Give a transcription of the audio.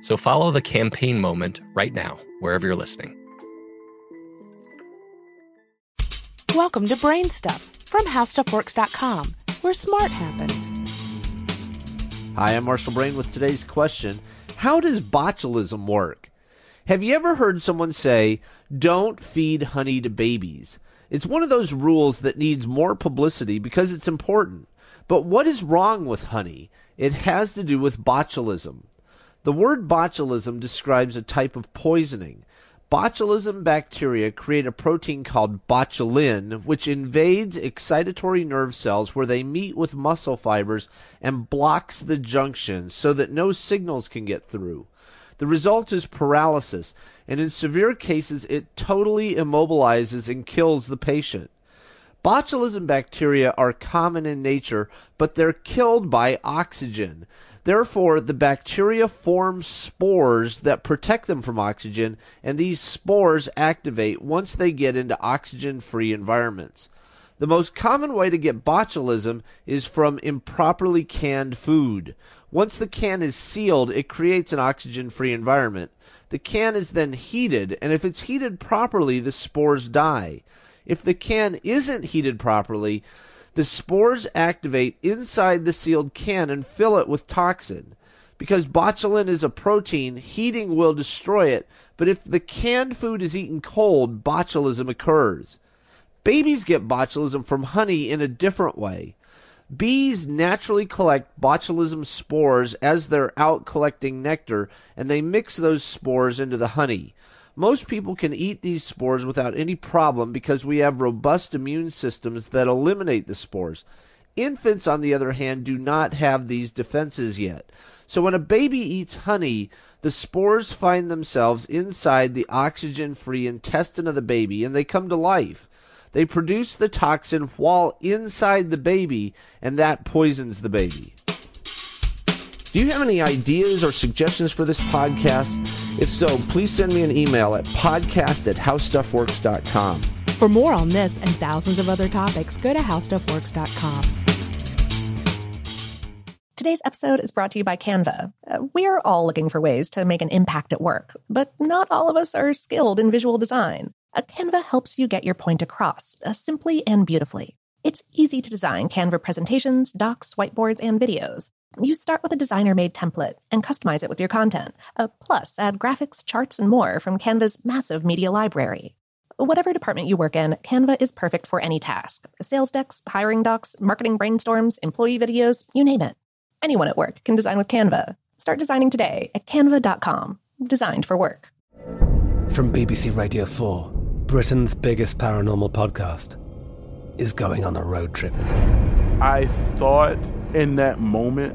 So follow the campaign moment right now, wherever you're listening. Welcome to Brain Stuff from HowStuffWorks.com, where smart happens. Hi, I'm Marshall Brain with today's question How does botulism work? Have you ever heard someone say, don't feed honey to babies? It's one of those rules that needs more publicity because it's important. But what is wrong with honey? It has to do with botulism. The word botulism describes a type of poisoning. Botulism bacteria create a protein called botulin, which invades excitatory nerve cells where they meet with muscle fibers and blocks the junction so that no signals can get through. The result is paralysis, and in severe cases, it totally immobilizes and kills the patient. Botulism bacteria are common in nature, but they're killed by oxygen. Therefore, the bacteria form spores that protect them from oxygen, and these spores activate once they get into oxygen free environments. The most common way to get botulism is from improperly canned food. Once the can is sealed, it creates an oxygen free environment. The can is then heated, and if it's heated properly, the spores die. If the can isn't heated properly, the spores activate inside the sealed can and fill it with toxin. Because botulin is a protein, heating will destroy it, but if the canned food is eaten cold, botulism occurs. Babies get botulism from honey in a different way. Bees naturally collect botulism spores as they're out collecting nectar, and they mix those spores into the honey. Most people can eat these spores without any problem because we have robust immune systems that eliminate the spores. Infants, on the other hand, do not have these defenses yet. So when a baby eats honey, the spores find themselves inside the oxygen free intestine of the baby and they come to life. They produce the toxin while inside the baby, and that poisons the baby. Do you have any ideas or suggestions for this podcast? If so, please send me an email at podcast at howstuffworks.com. For more on this and thousands of other topics, go to howstuffworks.com. Today's episode is brought to you by Canva. Uh, we're all looking for ways to make an impact at work, but not all of us are skilled in visual design. A Canva helps you get your point across, uh, simply and beautifully. It's easy to design Canva presentations, docs, whiteboards, and videos. You start with a designer made template and customize it with your content. Uh, plus, add graphics, charts, and more from Canva's massive media library. Whatever department you work in, Canva is perfect for any task sales decks, hiring docs, marketing brainstorms, employee videos, you name it. Anyone at work can design with Canva. Start designing today at canva.com. Designed for work. From BBC Radio 4, Britain's biggest paranormal podcast is going on a road trip. I thought in that moment,